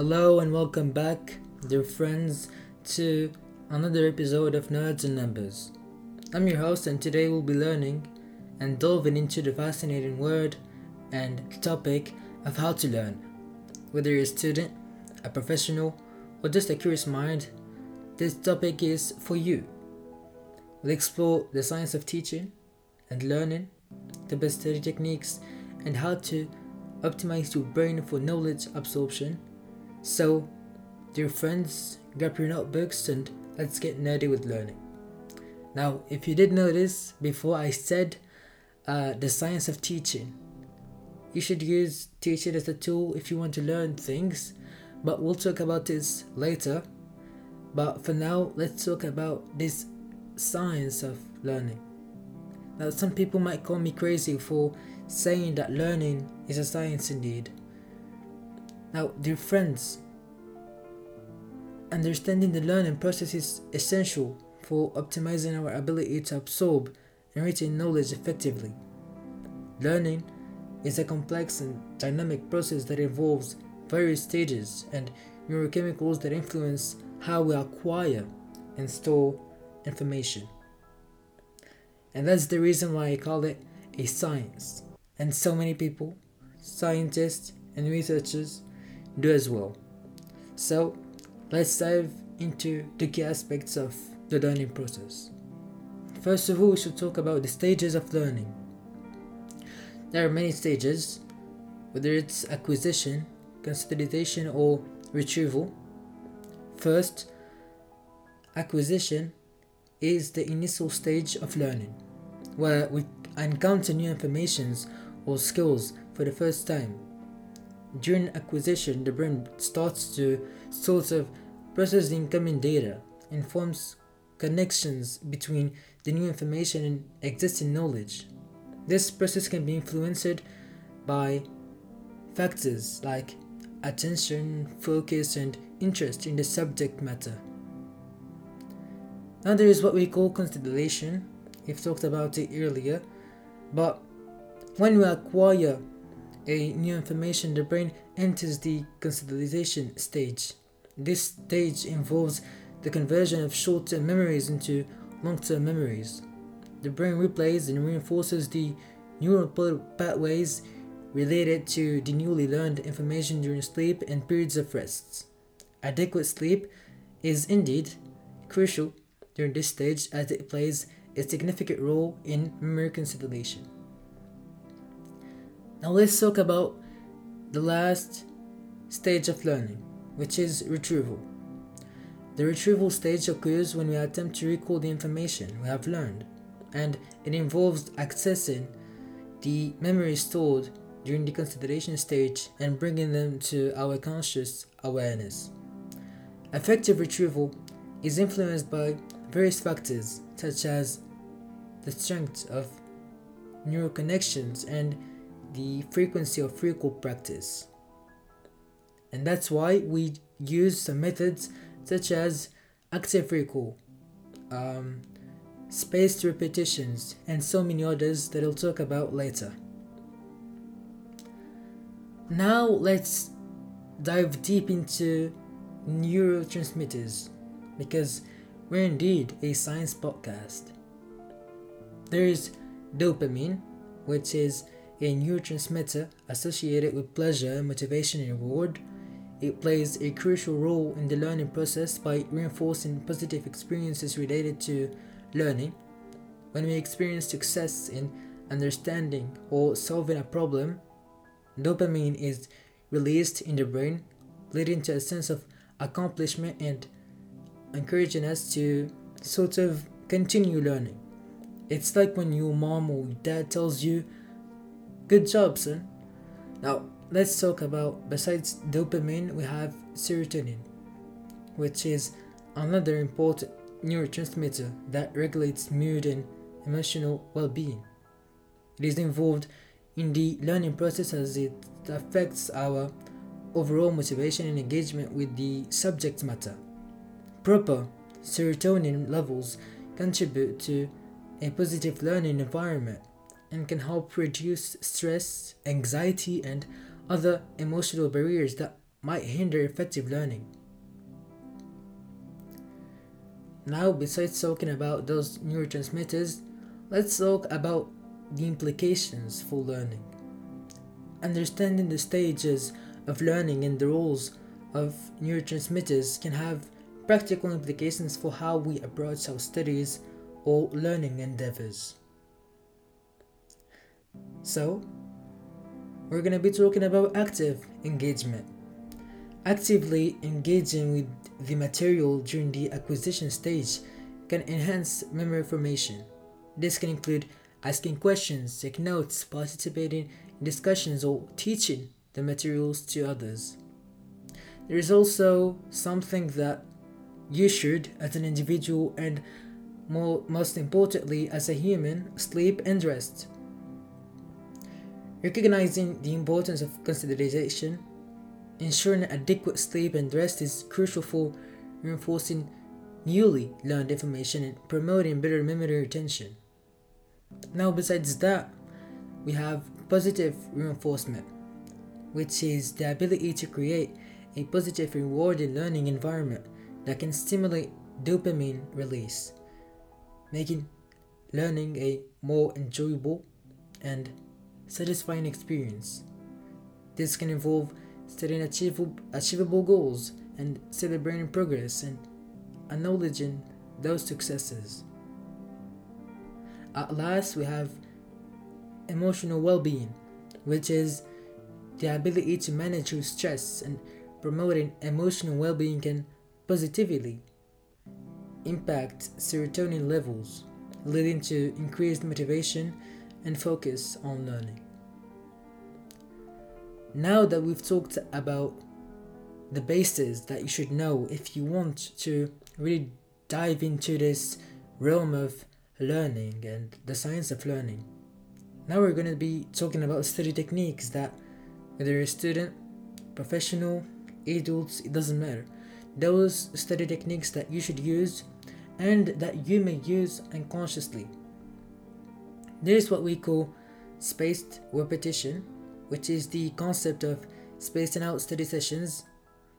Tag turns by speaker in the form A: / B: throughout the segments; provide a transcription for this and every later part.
A: Hello and welcome back, dear friends, to another episode of Nerds and Numbers. I'm your host, and today we'll be learning and delving into the fascinating word and topic of how to learn. Whether you're a student, a professional, or just a curious mind, this topic is for you. We'll explore the science of teaching and learning, the best study techniques, and how to optimize your brain for knowledge absorption. So, dear friends, grab your notebooks and let's get nerdy with learning. Now, if you did notice before I said uh, the science of teaching, you should use teaching as a tool if you want to learn things, but we'll talk about this later. But for now, let's talk about this science of learning. Now, some people might call me crazy for saying that learning is a science indeed. Now, dear friends, understanding the learning process is essential for optimizing our ability to absorb and retain knowledge effectively. Learning is a complex and dynamic process that involves various stages and neurochemicals that influence how we acquire and store information. And that's the reason why I call it a science. And so many people, scientists and researchers, do as well. So let's dive into the key aspects of the learning process. First of all, we should talk about the stages of learning. There are many stages, whether it's acquisition, consolidation, or retrieval. First, acquisition is the initial stage of learning, where we encounter new informations or skills for the first time. During acquisition, the brain starts to sort of process the incoming data and forms connections between the new information and existing knowledge. This process can be influenced by factors like attention, focus, and interest in the subject matter. Now, there is what we call consolidation. We've talked about it earlier, but when we acquire a new information, the brain enters the consolidation stage. This stage involves the conversion of short term memories into long term memories. The brain replays and reinforces the neural pathways related to the newly learned information during sleep and periods of rest. Adequate sleep is indeed crucial during this stage as it plays a significant role in memory consolidation. Now let's talk about the last stage of learning, which is retrieval. The retrieval stage occurs when we attempt to recall the information we have learned, and it involves accessing the memories stored during the consolidation stage and bringing them to our conscious awareness. Effective retrieval is influenced by various factors such as the strength of neural connections and the frequency of frequent practice. And that's why we use some methods such as active recall, um, spaced repetitions, and so many others that I'll talk about later. Now let's dive deep into neurotransmitters because we're indeed a science podcast. There is dopamine, which is a neurotransmitter associated with pleasure, motivation, and reward. It plays a crucial role in the learning process by reinforcing positive experiences related to learning. When we experience success in understanding or solving a problem, dopamine is released in the brain, leading to a sense of accomplishment and encouraging us to sort of continue learning. It's like when your mom or dad tells you, Good job, son. Now, let's talk about besides dopamine, we have serotonin, which is another important neurotransmitter that regulates mood and emotional well being. It is involved in the learning process as it affects our overall motivation and engagement with the subject matter. Proper serotonin levels contribute to a positive learning environment and can help reduce stress, anxiety, and other emotional barriers that might hinder effective learning. Now, besides talking about those neurotransmitters, let's talk about the implications for learning. Understanding the stages of learning and the roles of neurotransmitters can have practical implications for how we approach our studies or learning endeavors. So, we're going to be talking about active engagement. Actively engaging with the material during the acquisition stage can enhance memory formation. This can include asking questions, taking notes, participating in discussions, or teaching the materials to others. There is also something that you should, as an individual and more, most importantly as a human, sleep and rest. Recognizing the importance of consolidation Ensuring adequate sleep and rest is crucial for reinforcing newly learned information and promoting better memory retention. Now, besides that, we have positive reinforcement, which is the ability to create a positive, rewarding learning environment that can stimulate dopamine release, making learning a more enjoyable and satisfying experience. This can involve setting achievable, goals and celebrating progress and acknowledging those successes. At last, we have emotional well being, which is the ability to manage your stress and promoting emotional well being can positively impact serotonin levels, leading to increased motivation and focus on learning now that we've talked about the bases that you should know if you want to really dive into this realm of learning and the science of learning. Now we're going to be talking about study techniques that whether you're a student, professional, adults, it doesn't matter. Those study techniques that you should use and that you may use unconsciously. This is what we call spaced repetition which is the concept of spacing out study sessions.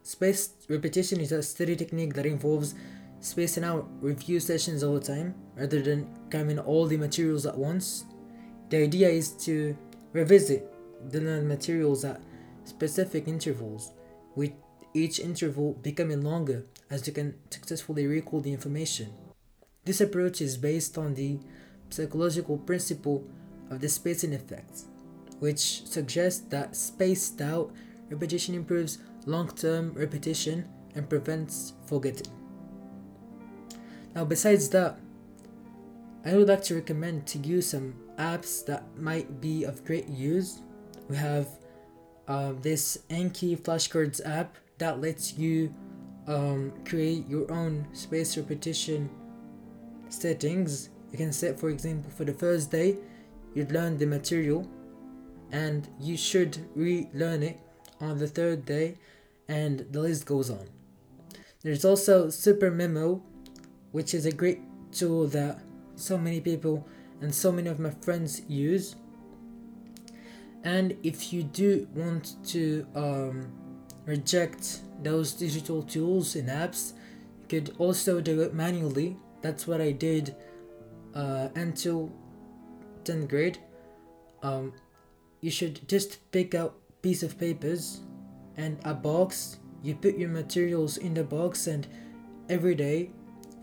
A: Spaced repetition is a study technique that involves spacing out review sessions the time rather than cramming all the materials at once. The idea is to revisit the learned materials at specific intervals, with each interval becoming longer as you can successfully recall the information. This approach is based on the psychological principle of the spacing effect which suggests that spaced out repetition improves long term repetition and prevents forgetting. Now, besides that, I would like to recommend to use some apps that might be of great use. We have um, this Anki flashcards app that lets you um, create your own space repetition settings. You can set, for example, for the first day, you'd learn the material and you should relearn it on the third day, and the list goes on. There's also SuperMemo, which is a great tool that so many people and so many of my friends use. And if you do want to um, reject those digital tools and apps, you could also do it manually. That's what I did uh, until 10th grade. Um, you should just pick out piece of papers and a box you put your materials in the box and every day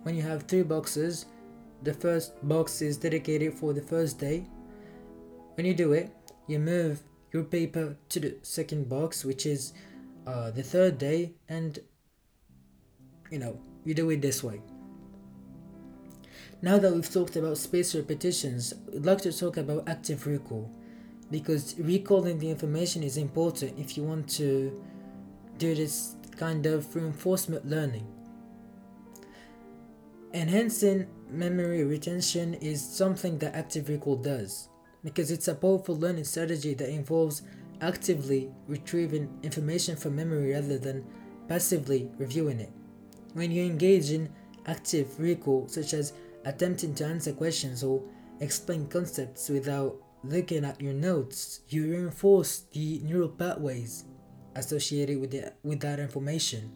A: when you have three boxes the first box is dedicated for the first day when you do it you move your paper to the second box which is uh, the third day and you know you do it this way now that we've talked about spaced repetitions i'd like to talk about active recall because recalling the information is important if you want to do this kind of reinforcement learning. Enhancing memory retention is something that active recall does because it's a powerful learning strategy that involves actively retrieving information from memory rather than passively reviewing it. When you engage in active recall, such as attempting to answer questions or explain concepts without looking at your notes, you reinforce the neural pathways associated with, the, with that information.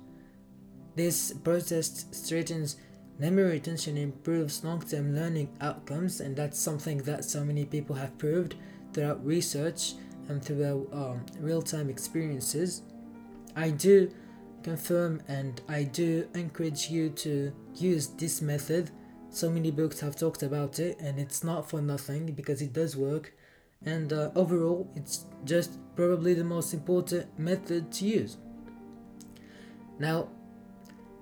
A: This process strengthens memory retention improves long-term learning outcomes and that's something that so many people have proved throughout research and throughout um, real-time experiences. I do confirm and I do encourage you to use this method. So many books have talked about it, and it's not for nothing because it does work. And uh, overall, it's just probably the most important method to use. Now,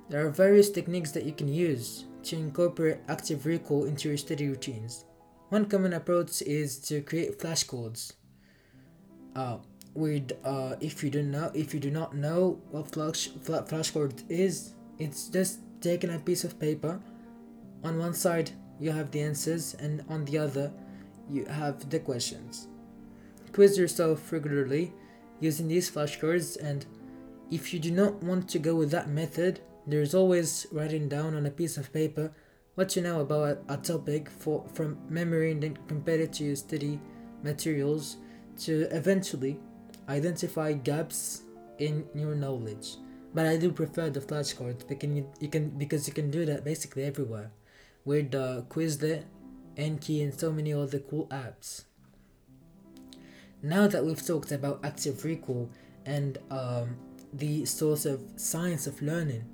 A: there are various techniques that you can use to incorporate active recall into your study routines. One common approach is to create flashcards. Uh, with uh, if you do not if you do not know what flash flashcard is, it's just taking a piece of paper. On one side you have the answers, and on the other you have the questions. Quiz yourself regularly using these flashcards, and if you do not want to go with that method, there's always writing down on a piece of paper what you know about a topic for from memory and then compare it to your study materials to eventually identify gaps in your knowledge. But I do prefer the flashcards because you can because you can do that basically everywhere, with the Quizlet, Anki, and so many other cool apps. Now that we've talked about active recall and um, the source of science of learning,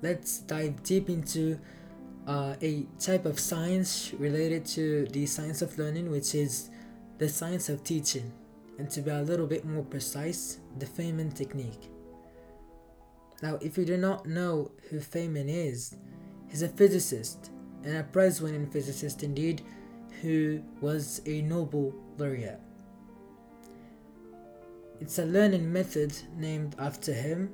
A: let's dive deep into uh, a type of science related to the science of learning, which is the science of teaching and to be a little bit more precise, the Feynman technique. Now, if you do not know who Feynman is, he's a physicist and a prize winning physicist indeed, who was a Nobel laureate. It's a learning method named after him,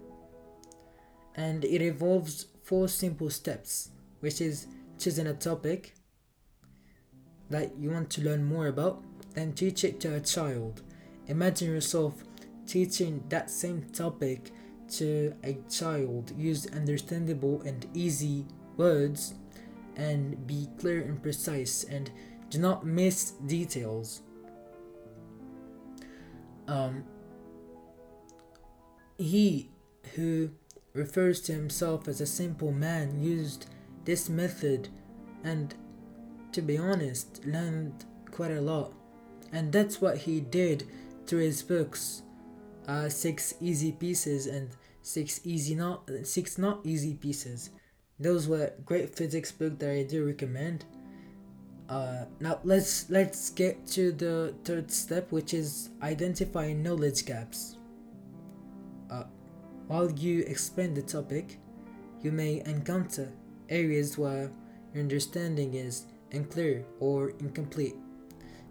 A: and it involves four simple steps, which is choosing a topic that you want to learn more about, then teach it to a child Imagine yourself teaching that same topic to a child. Use understandable and easy words and be clear and precise and do not miss details. Um, he who refers to himself as a simple man used this method and to be honest learned quite a lot and that's what he did through his books, uh, six easy pieces and six easy not six not easy pieces. Those were great physics book that I do recommend. Uh, now let's let's get to the third step, which is identifying knowledge gaps. Uh, while you explain the topic, you may encounter areas where your understanding is unclear or incomplete.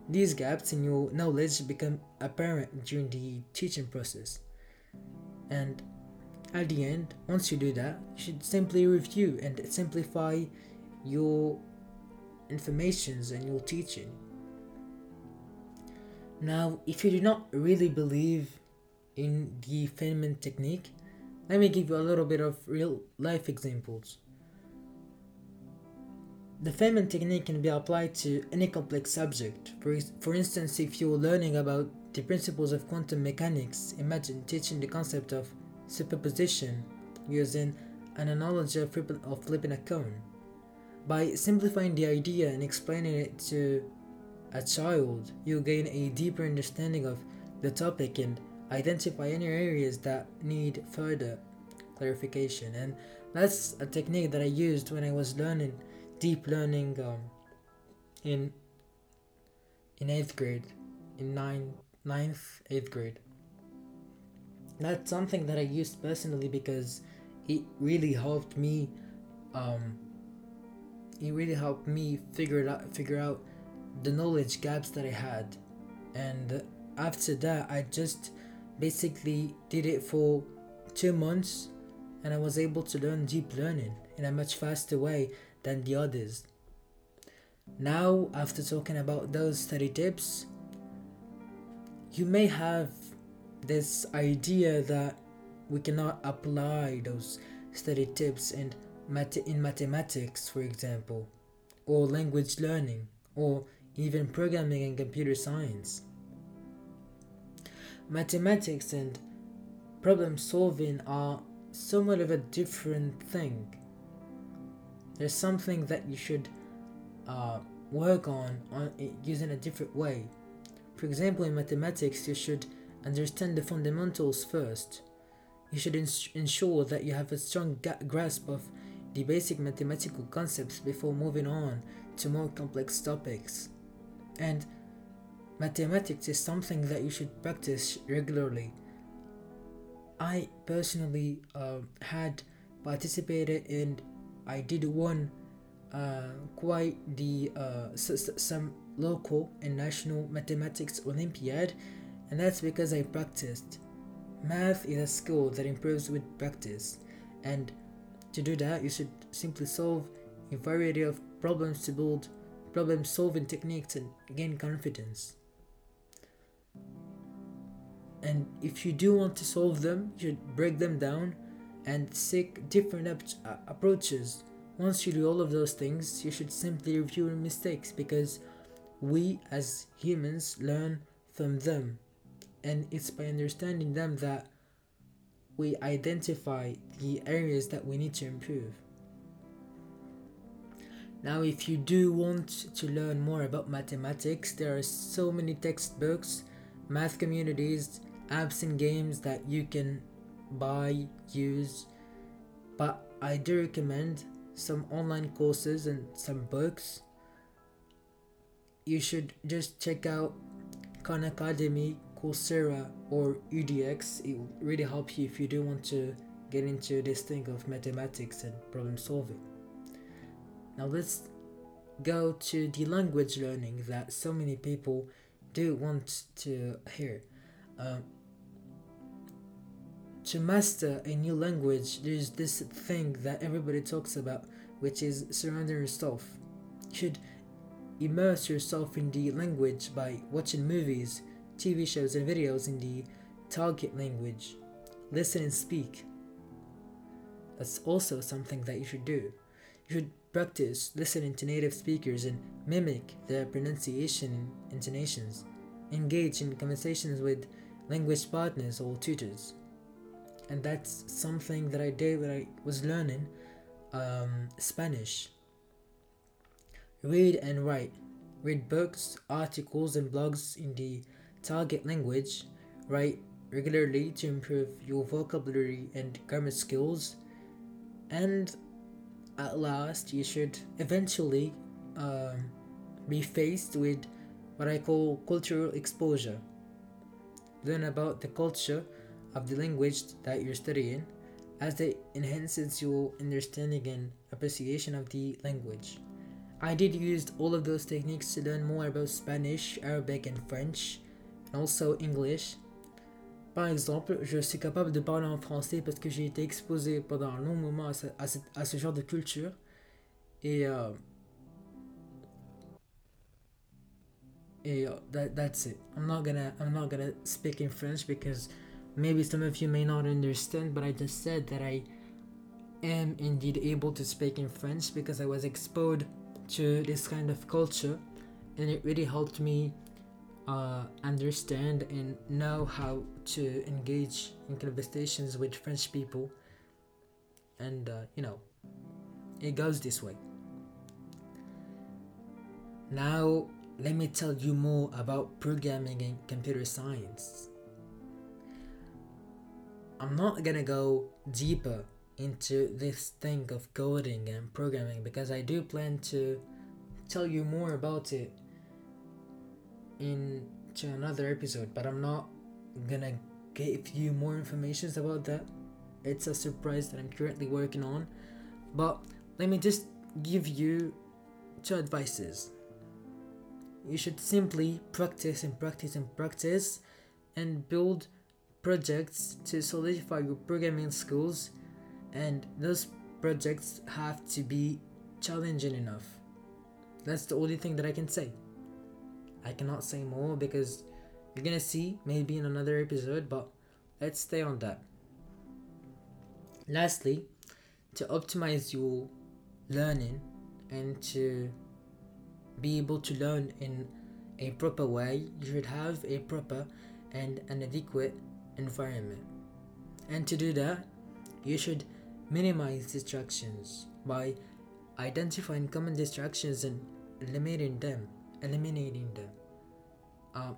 A: These gaps in your knowledge become apparent during the teaching process. And at the end, once you do that, you should simply review and simplify your informations and your teaching. Now, if you do not really believe in the Feynman technique, let me give you a little bit of real life examples. The Feynman technique can be applied to any complex subject. For, for instance, if you're learning about the principles of quantum mechanics, imagine teaching the concept of superposition using an analogy of, of flipping a cone. By simplifying the idea and explaining it to a child, you'll gain a deeper understanding of the topic and identify any areas that need further clarification. And that's a technique that I used when I was learning deep learning um, in in eighth grade, in nine, ninth, eighth grade. That's something that I used personally because it really helped me. Um, it really helped me figure it out, figure out the knowledge gaps that I had, and after that, I just basically did it for two months, and I was able to learn deep learning in a much faster way than the others. Now, after talking about those study tips, you may have this idea that we cannot apply those study tips in, mat- in mathematics, for example, or language learning, or even programming and computer science. mathematics and problem solving are somewhat of a different thing. There's something that you should uh, work on, on using a different way. For example, in mathematics, you should understand the fundamentals first. You should ins- ensure that you have a strong ga- grasp of the basic mathematical concepts before moving on to more complex topics. And mathematics is something that you should practice regularly. I personally uh, had participated in, I did one uh, quite the uh, s- some local and national mathematics olympiad and that's because i practiced. Math is a skill that improves with practice. And to do that you should simply solve a variety of problems to build problem solving techniques and gain confidence. And if you do want to solve them you should break them down and seek different ap- uh, approaches. Once you do all of those things, you should simply review your mistakes because we as humans learn from them. And it's by understanding them that we identify the areas that we need to improve. Now, if you do want to learn more about mathematics, there are so many textbooks, math communities, apps, and games that you can buy, use. But I do recommend some online courses and some books, you should just check out Khan Academy, Coursera, or EDX. It will really help you if you do want to get into this thing of mathematics and problem solving. Now let's go to the language learning that so many people do want to hear. Um, to master a new language, there's this thing that everybody talks about, which is surrounding yourself. You should immerse yourself in the language by watching movies, TV shows, and videos in the target language. Listen and speak. That's also something that you should do. You should practice listening to native speakers and mimic their pronunciation and intonations. Engage in conversations with language partners or tutors and that's something that I did when I was learning um, Spanish. Read and write. Read books, articles, and blogs in the target language. Write regularly to improve your vocabulary and grammar skills. And at last, you should eventually um, be faced with what I call cultural exposure. Learn about the culture of the language that you're studying as it enhances your understanding and appreciation of the language. I did use all of those techniques to learn more about Spanish, Arabic and French, also English. Par exemple, je suis capable de parler en français parce que j'ai été exposé pendant un long moment à ce, à ce, à ce genre de culture. Et, uh, et uh, that, that's it. I'm not gonna I'm not gonna speak in French because maybe some of you may not understand, but I just said that I am indeed able to speak in French because I was exposed to this kind of culture and it really helped me uh, understand and know how to engage in conversations with French people. And, uh, you know, it goes this way. Now, let me tell you more about programming and computer science. I'm not gonna go deeper into this thing of coding and programming because I do plan to tell you more about it in to another episode, but I'm not gonna give you more information about that. It's a surprise that I'm currently working on. But let me just give you two advices. You should simply practice and practice and practice and build projects to solidify your programming skills, and those projects have to be challenging enough. That's the only thing that I can say. I cannot say more because you're gonna see maybe in another episode, but let's stay on that. Lastly, to optimize your learning and to be able to learn in a proper way, you should have a proper and an adequate environment. And to do that, you should minimize distractions by identifying common distractions and eliminating them. Eliminating them. Uh,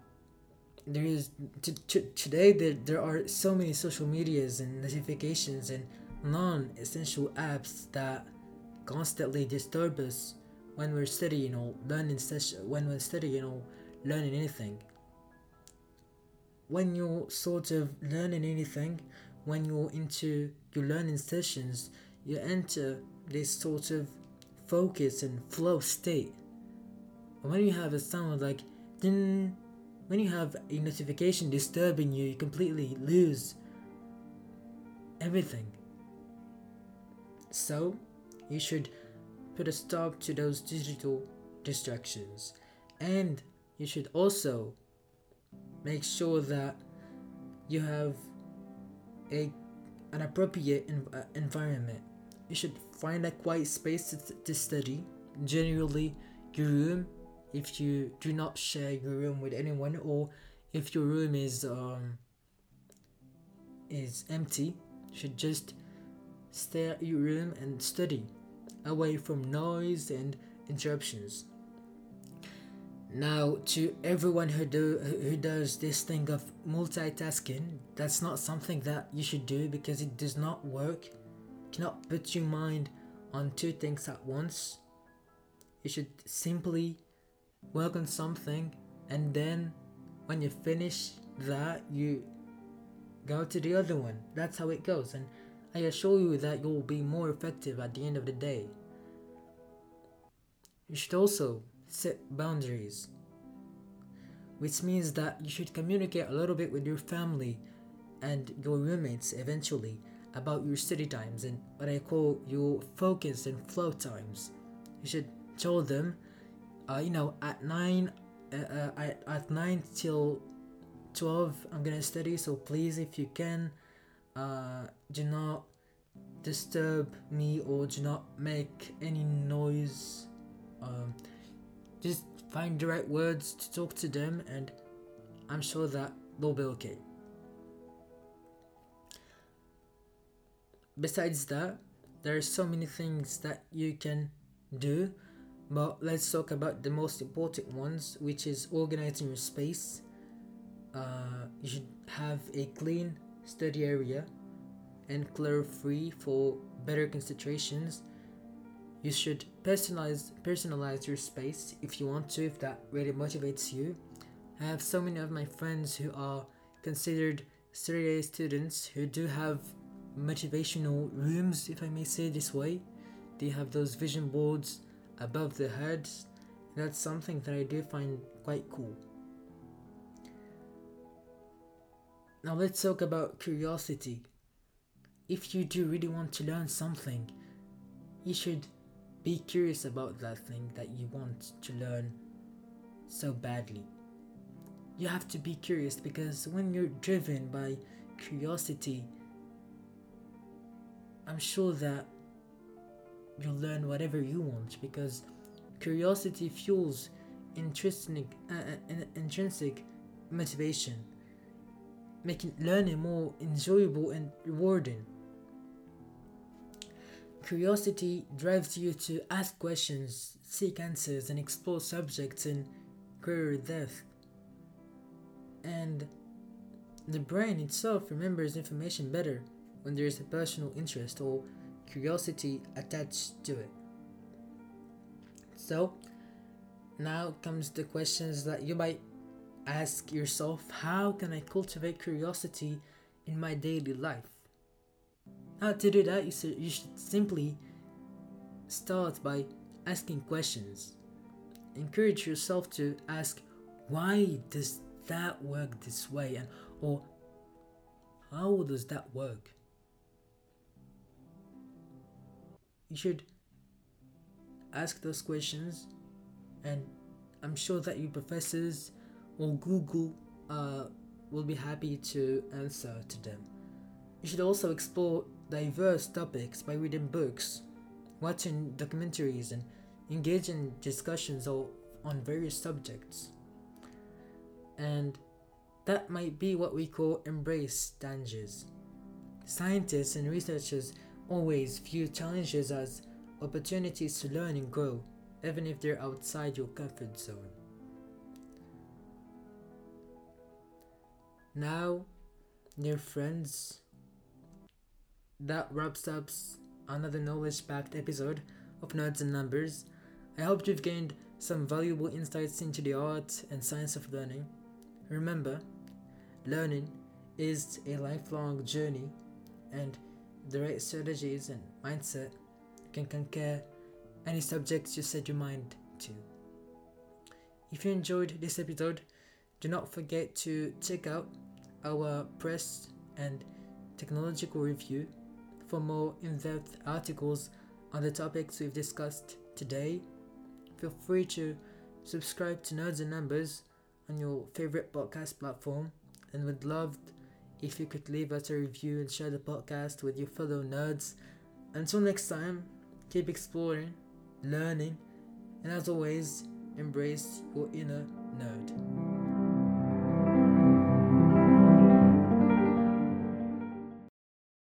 A: there is t- t- today there, there are so many social medias and notifications and non-essential apps that constantly disturb us when we're studying or learning session when we're studying or learning anything. When you're sort of learning anything when you're into your learning sessions you enter this sort of focus and flow state. When you have a sound like ding when you have a notification disturbing you you completely lose everything so you should put a stop to those digital distractions. And you should also make sure that you have a an appropriate env- uh, environment. You should find a quiet space to, to study. Generally, your room, if you do not share your room with anyone, or if your room is um, is empty, should just stay at your room and study away from noise and interruptions. Now, to everyone who do who does this thing of multitasking, that's not something that you should do because it does not work. You cannot put your mind on two things at once. You should simply work on something and then when you finish that you go to the other one. That's how it goes and I assure you that you'll be more effective at the end of the day. You should also set boundaries, which means that you should communicate a little bit with your family and your roommates eventually about your study times and what I call your focus and flow times. You should tell them, uh, you know, at 9 uh, uh, at, at 9 till 12 I'm gonna study so please if you can uh, do not disturb me or do not make any noise. Um, just find the right words to talk to them, and I'm sure that they'll be okay. Besides that, there are so many things that you can do, but let's talk about the most important ones, which is organizing your space. Uh, you should have a clean study area and clutter free for better concentrations. You should personalize personalize your space if you want to, if that really motivates you. I have so many of my friends who are considered A students who do have motivational rooms, if I may say this way. They have those vision boards above their heads. That's something that I do find quite cool. Now let's talk about curiosity if you do really want to learn something, you should be curious about that thing that you want to learn so badly. You have to be curious because when you're driven by curiosity, I'm sure that you'll learn whatever you want because curiosity fuels intrinsic, uh, uh intrinsic motivation, making learning more enjoyable and rewarding. Curiosity drives you to ask questions, seek answers, and explore subjects in greater depth. And the brain itself remembers information better when there is a personal interest or curiosity attached to it. So, now comes the questions that you might ask yourself how can I cultivate curiosity in my daily life? Now, to do that? You should simply start by asking questions. Encourage yourself to ask, why does that work this way? And or how does that work? You should ask those questions, and I'm sure that your professors or Google uh, will be happy to answer to them. You should also explore diverse topics by reading books, watching documentaries, and engaging in discussions on various subjects. And That might be what we call embrace dangers. Scientists and researchers always view challenges as opportunities to learn and grow, even if they're outside your comfort zone. Now, dear friends, that wraps up another knowledge packed episode of Nerds and Numbers. I hope you've gained some valuable insights into the art and science of learning. Remember, learning is a lifelong journey, and the right strategies and mindset can conquer any subjects you set your mind to. If you enjoyed this episode, do not forget to check out our press and technological review for more in depth articles on the topics we've discussed today. Feel free to subscribe to Nerds and Numbers on your favorite podcast platform and would love if you could leave us a review and share the podcast with your fellow nerds. Until next time, keep exploring, learning, and as always, embrace your inner nerd.